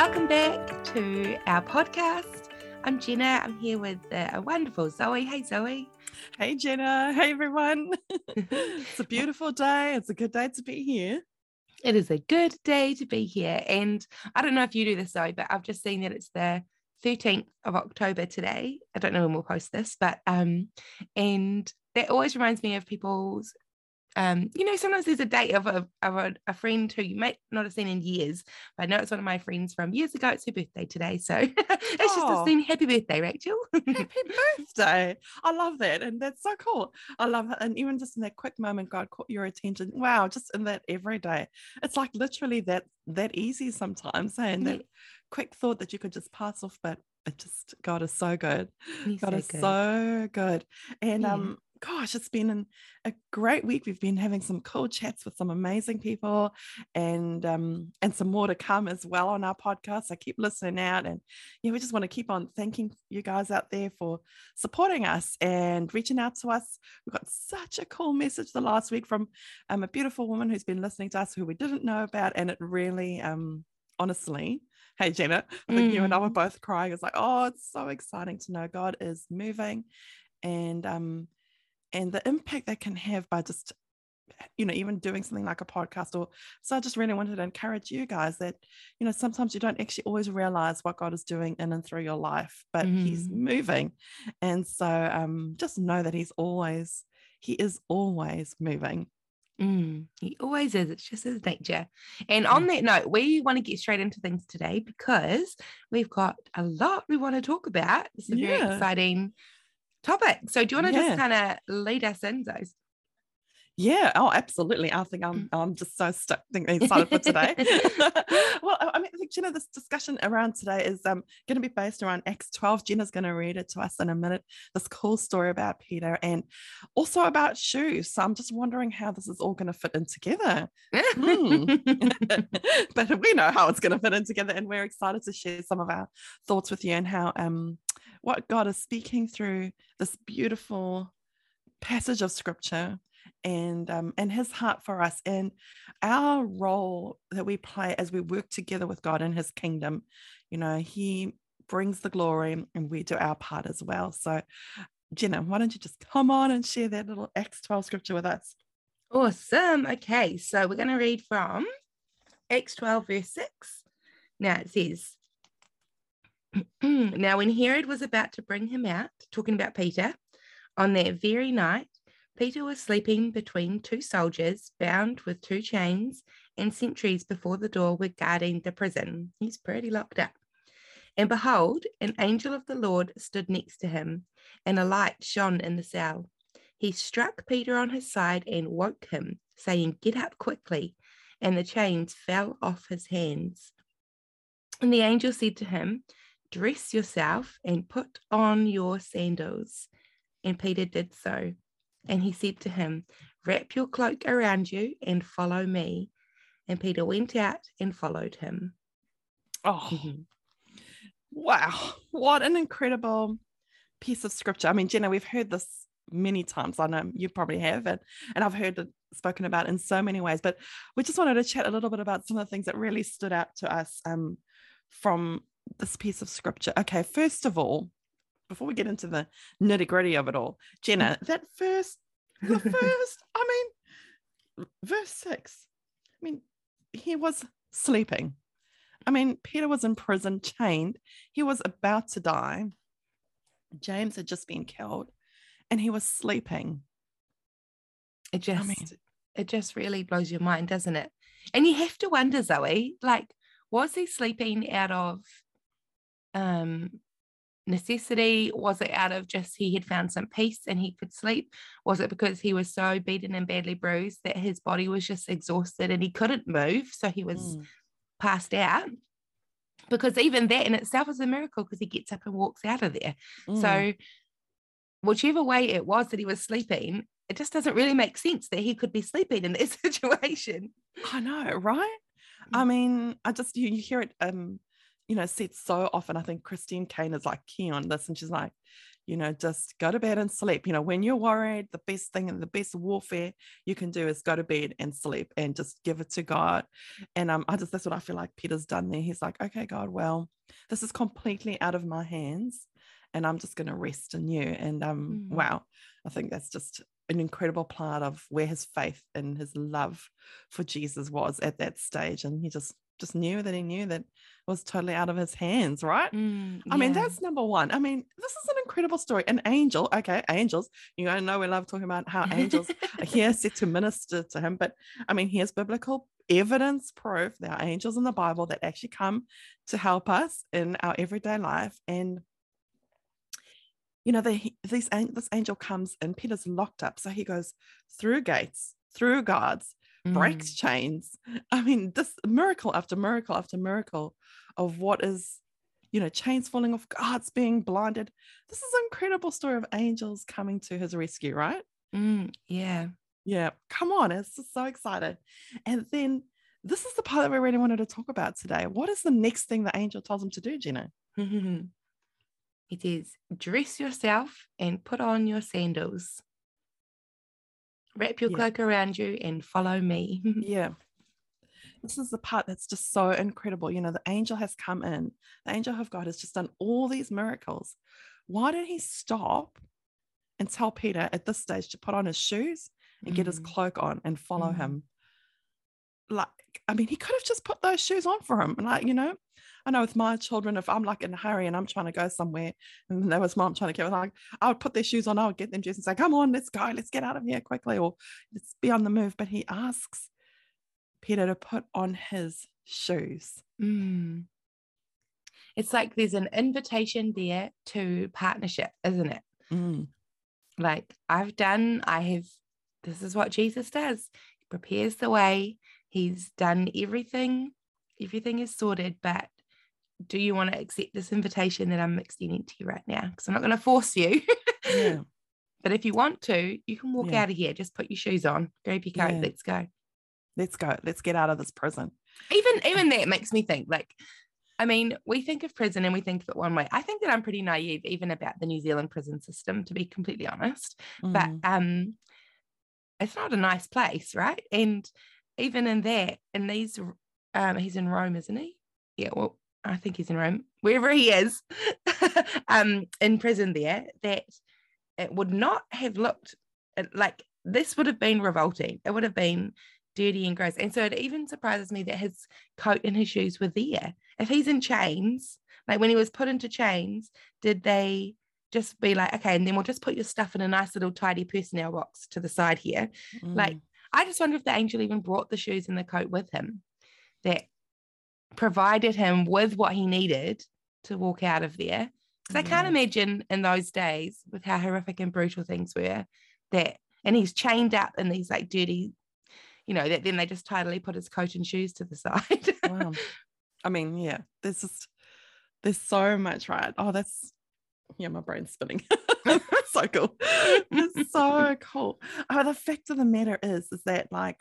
welcome back to our podcast. I'm Jenna. I'm here with uh, a wonderful Zoe. Hey, Zoe. Hey, Jenna. Hey, everyone. it's a beautiful day. It's a good day to be here. It is a good day to be here. And I don't know if you do this, Zoe, but I've just seen that it's the 13th of October today. I don't know when we'll post this, but um, and that always reminds me of people's um, you know, sometimes there's a date of a, of a, a, friend who you might not have seen in years, but I know it's one of my friends from years ago. It's her birthday today. So it's oh. just a scene. Happy birthday, Rachel. Happy birthday. I love that. And that's so cool. I love it. And even just in that quick moment, God caught your attention. Wow, just in that every day. It's like literally that that easy sometimes. Eh? And yeah. that quick thought that you could just pass off, but it just God is so good. He's God so is good. so good. And yeah. um gosh, it's been an, a great week. We've been having some cool chats with some amazing people, and um, and some more to come as well on our podcast. I keep listening out, and yeah, we just want to keep on thanking you guys out there for supporting us and reaching out to us. We got such a cool message the last week from um, a beautiful woman who's been listening to us who we didn't know about, and it really, um, honestly. Hey Jenna, I think mm. you and I were mm. both crying. It's like, oh, it's so exciting to know God is moving, and um, and the impact they can have by just you know even doing something like a podcast or so i just really wanted to encourage you guys that you know sometimes you don't actually always realize what god is doing in and through your life but mm. he's moving and so um just know that he's always he is always moving Mm, he always is. It's just his nature. And on that note, we want to get straight into things today because we've got a lot we want to talk about. It's a yeah. very exciting topic. So do you want to yeah. just kind of lead us in, those? Yeah. Oh, absolutely. I think I'm mm. I'm just so stuck excited for today. well, I mean, I think Jenna, this discussion around today is um going to be based around Acts 12. Jenna's going to read it to us in a minute. This cool story about Peter and also about shoes. So I'm just wondering how this is all going to fit in together. mm. but we know how it's going to fit in together, and we're excited to share some of our thoughts with you and how um what God is speaking through this beautiful passage of scripture and um, and his heart for us. And our role that we play as we work together with God in his kingdom you know he brings the glory and we do our part as well. So Jenna why don't you just come on and share that little Acts 12 scripture with us? Awesome. Okay so we're going to read from Acts 12 verse 6 now it says now, when Herod was about to bring him out, talking about Peter, on that very night, Peter was sleeping between two soldiers, bound with two chains, and sentries before the door were guarding the prison. He's pretty locked up. And behold, an angel of the Lord stood next to him, and a light shone in the cell. He struck Peter on his side and woke him, saying, Get up quickly. And the chains fell off his hands. And the angel said to him, Dress yourself and put on your sandals. And Peter did so. And he said to him, Wrap your cloak around you and follow me. And Peter went out and followed him. Oh, mm-hmm. wow. What an incredible piece of scripture. I mean, Jenna, we've heard this many times. I know you probably have, and, and I've heard it spoken about in so many ways. But we just wanted to chat a little bit about some of the things that really stood out to us um, from this piece of scripture. Okay, first of all, before we get into the nitty gritty of it all, Jenna, mm. that first, the first, I mean, verse six, I mean, he was sleeping. I mean, Peter was in prison, chained. He was about to die. James had just been killed and he was sleeping. It just, I mean, it just really blows your mind, doesn't it? And you have to wonder, Zoe, like, was he sleeping out of um, necessity? Was it out of just he had found some peace and he could sleep? Was it because he was so beaten and badly bruised that his body was just exhausted and he couldn't move? So he was mm. passed out. Because even that in itself is a miracle because he gets up and walks out of there. Mm. So, whichever way it was that he was sleeping, it just doesn't really make sense that he could be sleeping in that situation. I know, right? I mm. mean, I just you, you hear it um you know, said so often. I think Christine Caine is like key on this, and she's like, you know, just go to bed and sleep. You know, when you're worried, the best thing and the best warfare you can do is go to bed and sleep and just give it to God. And um, I just that's what I feel like Peter's done there. He's like, okay, God, well, this is completely out of my hands, and I'm just going to rest in you. And um, mm. wow, I think that's just an incredible part of where his faith and his love for Jesus was at that stage. And he just just knew that he knew that was totally out of his hands, right? Mm, I mean, that's number one. I mean, this is an incredible story. An angel, okay, angels. You guys know we love talking about how angels are here set to minister to him. But I mean, here's biblical evidence, proof there are angels in the Bible that actually come to help us in our everyday life. And you know, the, these, this angel comes and Peter's locked up. So he goes through gates, through guards, mm. breaks chains. I mean, this miracle after miracle after miracle of what is, you know, chains falling off, guards being blinded. This is an incredible story of angels coming to his rescue, right? Mm, yeah. Yeah. Come on. It's just so excited. And then this is the part that we really wanted to talk about today. What is the next thing the angel tells him to do, Gina? it is dress yourself and put on your sandals wrap your yeah. cloak around you and follow me. yeah. This is the part that's just so incredible. You know, the angel has come in, the angel of God has just done all these miracles. Why did he stop and tell Peter at this stage to put on his shoes and mm. get his mm. cloak on and follow mm. him? Like, I mean, he could have just put those shoes on for him. Like, you know, I know with my children, if I'm like in a hurry and I'm trying to go somewhere, and there was mom trying to get like, I would put their shoes on, I would get them dressed and say, "Come on, let's go, let's get out of here quickly," or let's be on the move. But he asks Peter to put on his shoes. Mm. It's like there's an invitation there to partnership, isn't it? Mm. Like I've done, I have. This is what Jesus does. He prepares the way. He's done everything everything is sorted, but do you want to accept this invitation that I'm extending to you right now? Because I'm not going to force you. yeah. But if you want to, you can walk yeah. out of here. Just put your shoes on, grab your coat, yeah. let's go. Let's go. Let's get out of this prison. Even even that makes me think like, I mean, we think of prison and we think of it one way. I think that I'm pretty naive even about the New Zealand prison system, to be completely honest. Mm. But um, it's not a nice place, right? And even in that, in these, um, he's in Rome, isn't he? Yeah. Well, I think he's in Rome, wherever he is, um, in prison there, that it would not have looked like this would have been revolting. It would have been dirty and gross. And so it even surprises me that his coat and his shoes were there. If he's in chains, like when he was put into chains, did they just be like, okay, and then we'll just put your stuff in a nice little tidy personnel box to the side here? Mm. Like, I just wonder if the angel even brought the shoes and the coat with him. That provided him with what he needed to walk out of there. Because I can't mm-hmm. imagine in those days, with how horrific and brutal things were, that and he's chained up in these like dirty, you know, that then they just tidily put his coat and shoes to the side. wow. I mean, yeah, there's just there's so much, right? Oh, that's yeah, my brain's spinning. so cool. It's so cool. Oh, the fact of the matter is, is that like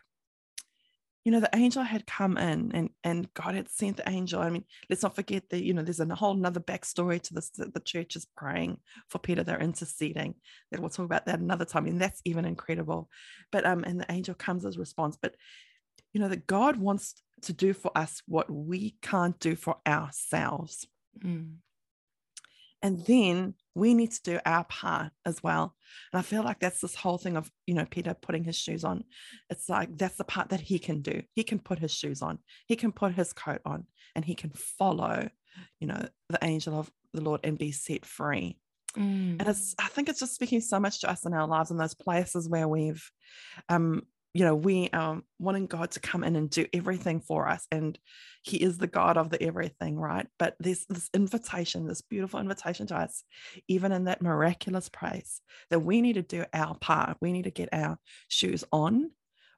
you know, the angel had come in and, and God had sent the angel. I mean, let's not forget that, you know, there's a whole nother backstory to this. The church is praying for Peter. They're interceding. That we'll talk about that another time. And that's even incredible. But, um, and the angel comes as response. But, you know, that God wants to do for us what we can't do for ourselves. Mm. And then we need to do our part as well. And I feel like that's this whole thing of, you know, Peter putting his shoes on. It's like that's the part that he can do. He can put his shoes on, he can put his coat on, and he can follow, you know, the angel of the Lord and be set free. Mm. And it's, I think it's just speaking so much to us in our lives in those places where we've um, you know, we um wanting God to come in and do everything for us. And He is the God of the everything, right? But there's this invitation, this beautiful invitation to us, even in that miraculous place, that we need to do our part. We need to get our shoes on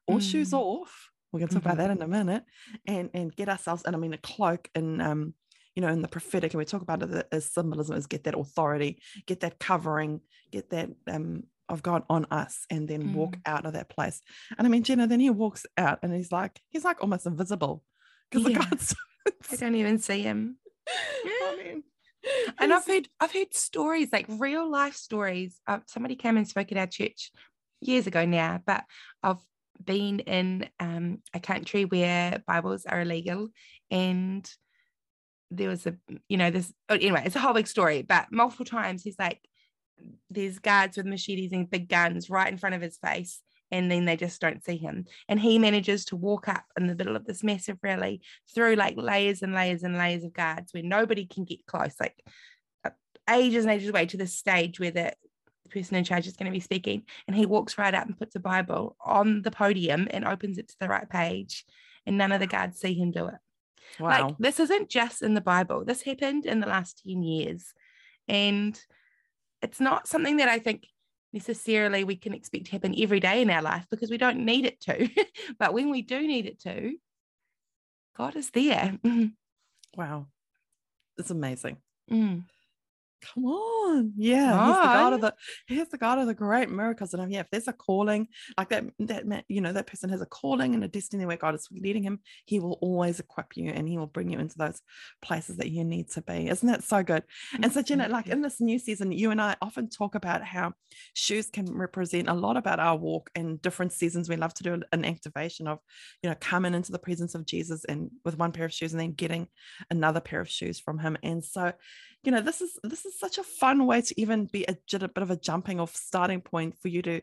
or mm. shoes off. We're going to talk mm-hmm. about that in a minute, and and get ourselves, and I mean a cloak and um you know, in the prophetic, and we talk about it as symbolism, is get that authority, get that covering, get that um, of God on us and then mm. walk out of that place. And I mean, Jenna, then he walks out and he's like, he's like almost invisible because yeah. the God's. I don't even see him. I mean, and I've heard I've heard stories like real life stories. Uh, somebody came and spoke at our church years ago now, but I've been in um, a country where Bibles are illegal, and there was a you know this oh, anyway. It's a whole big story, but multiple times he's like, there's guards with machetes and big guns right in front of his face. And then they just don't see him. And he manages to walk up in the middle of this massive rally through like layers and layers and layers of guards where nobody can get close, like uh, ages and ages away to the stage where the person in charge is going to be speaking. And he walks right up and puts a Bible on the podium and opens it to the right page. And none of the guards see him do it. wow. Like this isn't just in the Bible. This happened in the last 10 years. And it's not something that I think necessarily we can expect to happen every day in our life because we don't need it to. but when we do need it to, God is there. Wow. It's amazing. mm. Come on. Yeah. He's the God of the he's the God of the great miracles. And um, yeah, if there's a calling, like that, that man, you know, that person has a calling and a destiny where God is leading him, he will always equip you and he will bring you into those places that you need to be. Isn't that so good? And so, Jenna, like in this new season, you and I often talk about how shoes can represent a lot about our walk in different seasons. We love to do an activation of, you know, coming into the presence of Jesus and with one pair of shoes and then getting another pair of shoes from him. And so, you know, this is this is such a fun way to even be a bit of a jumping off starting point for you to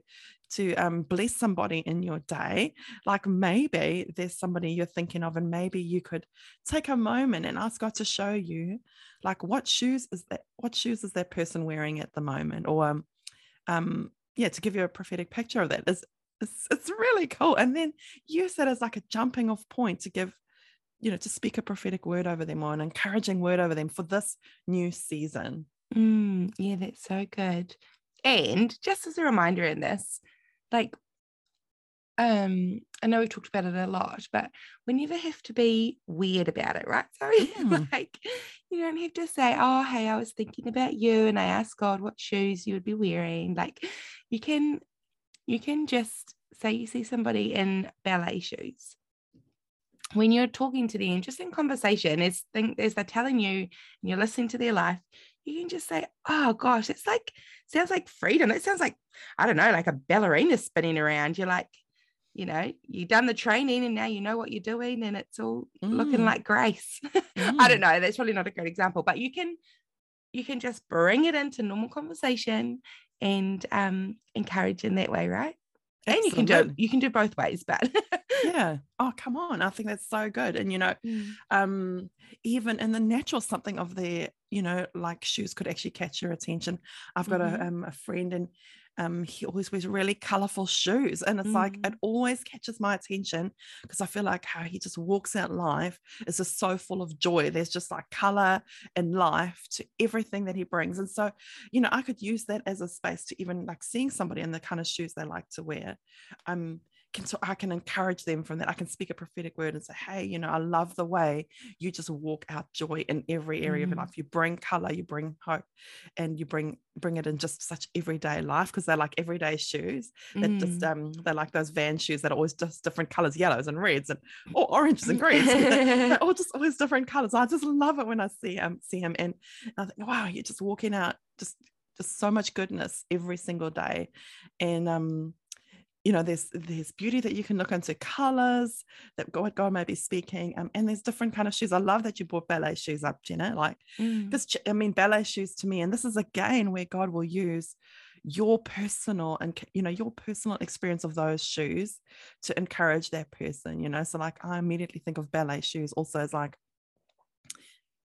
to um, bless somebody in your day. Like maybe there's somebody you're thinking of, and maybe you could take a moment and ask God to show you, like what shoes is that? What shoes is that person wearing at the moment? Or um, um, yeah, to give you a prophetic picture of that is it's, it's really cool. And then use that as like a jumping off point to give you know, to speak a prophetic word over them or an encouraging word over them for this new season. Mm, yeah, that's so good. And just as a reminder in this, like, um, I know we've talked about it a lot, but we never have to be weird about it, right? So, like, you don't have to say, "Oh, hey, I was thinking about you, and I asked God what shoes you would be wearing." Like, you can, you can just say you see somebody in ballet shoes. When you're talking to them, just in conversation, as they're telling you, and you're listening to their life, you can just say, "Oh gosh, it's like sounds like freedom. It sounds like I don't know, like a ballerina spinning around." You're like, you know, you've done the training and now you know what you're doing, and it's all looking Mm. like grace. I don't Mm. know. That's probably not a great example, but you can you can just bring it into normal conversation and um encourage in that way, right? And you can do it, you can do both ways, but Yeah. Oh, come on. I think that's so good. And you know, Mm. um, even in the natural something of the you know, like shoes could actually catch your attention. I've got Mhm. a um a friend and um he always wears really colorful shoes. And it's like it Mm. always catches my attention because I feel like how he just walks out life is just so full of joy. There's just like color and life to everything that he brings. And so, you know, I could use that as a space to even like seeing somebody in the kind of shoes they like to wear. Um can so I can encourage them from that. I can speak a prophetic word and say, hey, you know, I love the way you just walk out joy in every area of your Mm. life. You bring color, you bring hope, and you bring bring it in just such everyday life because they're like everyday shoes that just Mm. um they're like those van shoes that are always just different colors, yellows and reds and or oranges and greens. they're all just always different colors. I just love it when I see um see him and I think, wow, you're just walking out just just so much goodness every single day. And um you know there's there's beauty that you can look into colors that god god may be speaking um, and there's different kind of shoes i love that you brought ballet shoes up jenna like Mm. because i mean ballet shoes to me and this is again where god will use your personal and you know your personal experience of those shoes to encourage that person you know so like i immediately think of ballet shoes also as like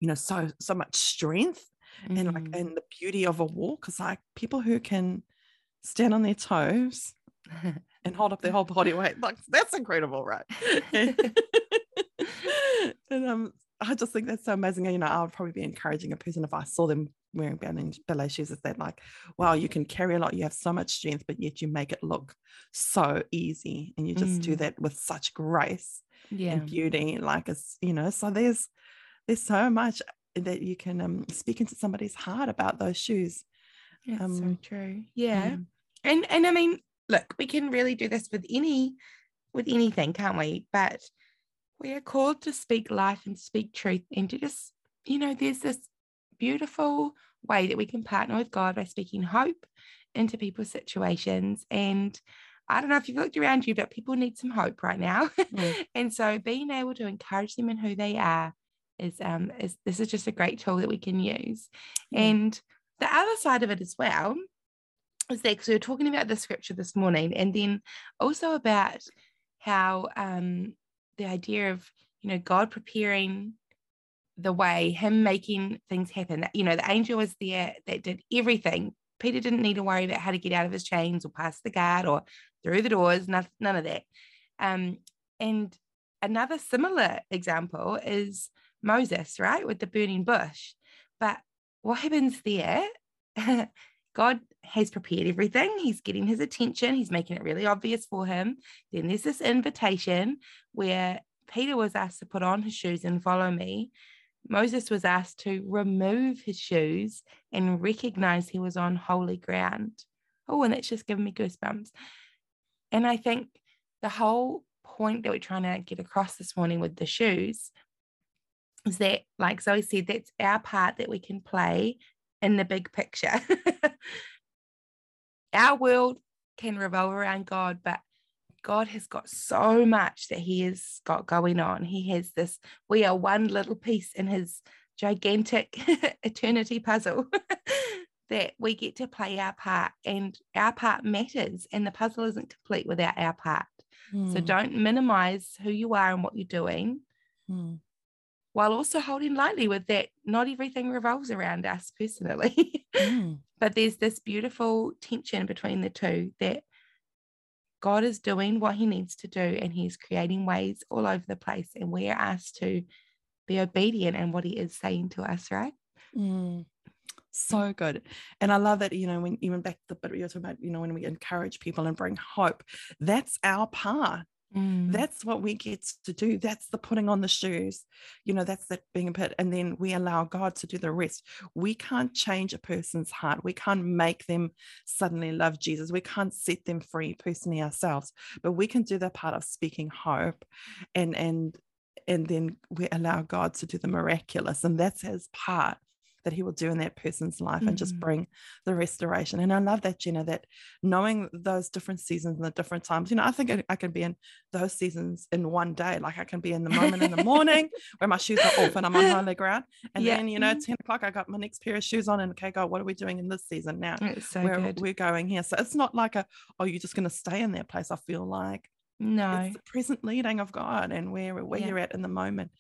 you know so so much strength and like Mm. and the beauty of a walk because like people who can stand on their toes and hold up their whole body weight. Like that's incredible, right? and um, I just think that's so amazing. And, you know, I would probably be encouraging a person if I saw them wearing ballet, ballet shoes. Is that like, wow, you can carry a lot, you have so much strength, but yet you make it look so easy, and you just do Mm. that with such grace yeah. and beauty. Like it's, you know, so there's there's so much that you can um, speak into somebody's heart about those shoes. That's so um, true. Yeah. Mm. And and I mean, look, we can really do this with any with anything, can't we? But we are called to speak life and speak truth and to just you know, there's this beautiful way that we can partner with God by speaking hope into people's situations. And I don't know if you've looked around you, but people need some hope right now. Mm. and so being able to encourage them in who they are is um is this is just a great tool that we can use. Mm. And the other side of it as well is that because we we're talking about the scripture this morning, and then also about how um the idea of you know God preparing the way, him making things happen. You know, the angel was there that did everything. Peter didn't need to worry about how to get out of his chains or past the guard or through the doors, none, none of that. Um, and another similar example is Moses, right, with the burning bush. But what happens there? God has prepared everything. He's getting his attention. He's making it really obvious for him. Then there's this invitation where Peter was asked to put on his shoes and follow me. Moses was asked to remove his shoes and recognize he was on holy ground. Oh, and that's just giving me goosebumps. And I think the whole point that we're trying to get across this morning with the shoes is that, like Zoe said, that's our part that we can play in the big picture. our world can revolve around God, but God has got so much that He has got going on. He has this, we are one little piece in His gigantic eternity puzzle that we get to play our part, and our part matters, and the puzzle isn't complete without our part. Mm. So hmm. don't minimize who you are and what you're doing. Mm. While also holding lightly with that, not everything revolves around us personally. mm. But there's this beautiful tension between the two that God is doing what he needs to do and he's creating ways all over the place. And we are asked to be obedient in what he is saying to us, right? Mm, so good. And I love that, you know, when even back the bit you're talking about, you know, when we encourage people and bring hope, that's our part. Mm. That's what we get to do. That's the putting on the shoes. You know, that's that being a pit. And then we allow God to do the rest. We can't change a person's heart. We can't make them suddenly love Jesus. We can't set them free personally ourselves, but we can do the part of speaking hope and and and then we allow God to do the miraculous. And that's his part that he will do in that person's life mm-hmm. and just mm-hmm. bring the restoration. And I love that, Jenna, that knowing those different seasons and the different times, you know, I think I, I can be in those seasons in one day. Like I can be in the moment in the morning where my shoes are off and I'm on holy ground. And yeah. then, you know, mm-hmm. 10 o'clock, I got my next pair of shoes on and okay, God, what are we doing in this season now? It's so where good. we're going here. So it's not like a, oh, you're just going to stay in that place. I feel like no, it's the present leading of God and where where yeah. you're at in the moment.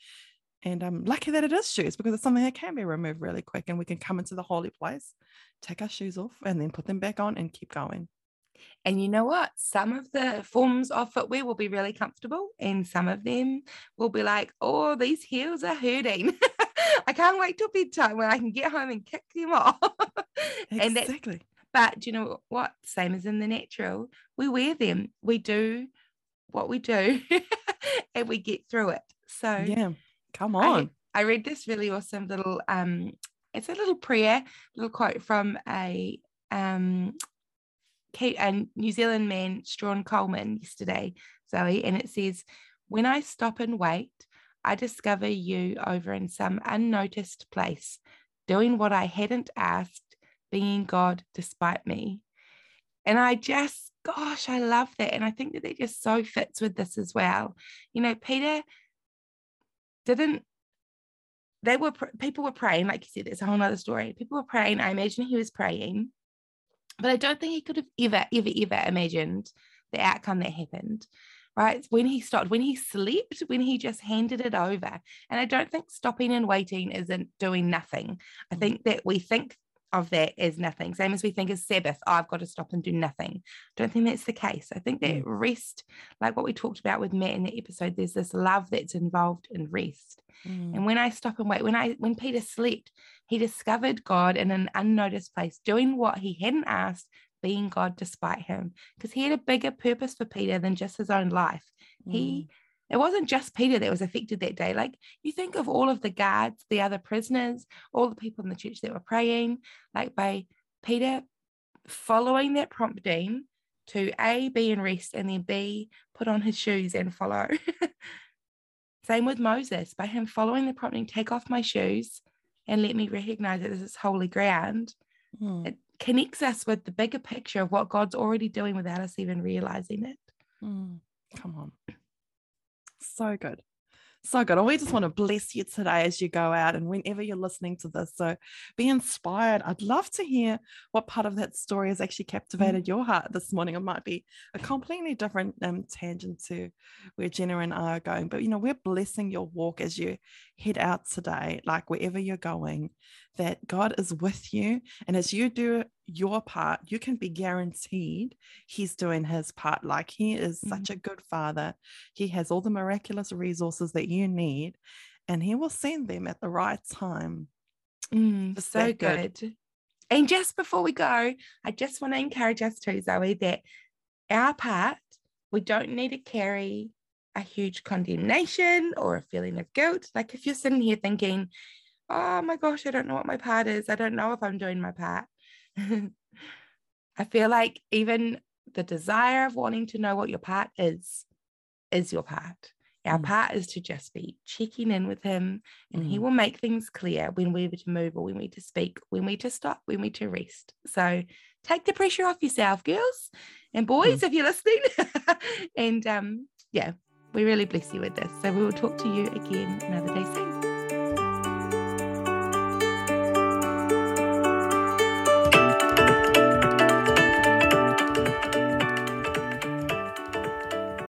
And I'm lucky that it is shoes because it's something that can be removed really quick and we can come into the holy place, take our shoes off, and then put them back on and keep going. And you know what? Some of the forms of footwear will be really comfortable, and some of them will be like, oh, these heels are hurting. I can't wait till bedtime when I can get home and kick them off. exactly. But do you know what? Same as in the natural, we wear them, we do what we do, and we get through it. So, yeah Come on. I, I read this really awesome little um it's a little prayer, little quote from a um a New Zealand man, Strahan Coleman, yesterday, Zoe, and it says, When I stop and wait, I discover you over in some unnoticed place, doing what I hadn't asked, being God despite me. And I just, gosh, I love that. And I think that that just so fits with this as well. You know, Peter didn't they were people were praying like you said there's a whole other story. People were praying i imagine he was praying but i don't think he could have ever ever ever imagined the outcome that happened right? When he stopped when he slept when he just handed it over. And i don't think stopping and waiting isn't doing nothing. I mm. think that we think of that as nothing. Same as we think as Sabbath, oh, I've got to stop and do nothing. Don't think that's the case. I think that mm. rest, like what we talked about with Matt in the episode, there's this love that's involved in rest. Mm. And when I stop and wait, when I when Peter slept, he discovered God in an unnoticed place, doing what he hadn't asked, being God despite him, because he had a bigger purpose for Peter than just his own life. Mm. He it wasn't just Peter that was affected that day. Like you think of all of the guards, the other prisoners, all the people in the church that were praying, like by Peter following that prompting to A, be in rest, and then B, put on his shoes and follow. Same with Moses, by him following the prompting, take off my shoes, and let me recognize that this is holy ground. Mm. It connects us with the bigger picture of what God's already doing without us even realizing it. Mm. Come on. So good. So good. And we just want to bless you today as you go out and whenever you're listening to this. So be inspired. I'd love to hear what part of that story has actually captivated your heart this morning. It might be a completely different um, tangent to where Jenna and I are going. But, you know, we're blessing your walk as you head out today, like wherever you're going, that God is with you. And as you do your part, you can be guaranteed He's doing His part. Like He is mm-hmm. such a good Father. He has all the miraculous resources that you need, and He will send them at the right time. Mm, so good. good. And just before we go, I just want to encourage us too, Zoe, that our part, we don't need to carry a huge condemnation or a feeling of guilt. Like if you're sitting here thinking, oh my gosh, I don't know what my part is. I don't know if I'm doing my part. I feel like even the desire of wanting to know what your part is, is your part. Our mm. part is to just be checking in with him, and mm. he will make things clear when we're to move or when we to speak, when we to stop, when we to rest. So take the pressure off yourself, girls and boys, mm. if you're listening. and um, yeah, we really bless you with this. So we will talk to you again another day soon.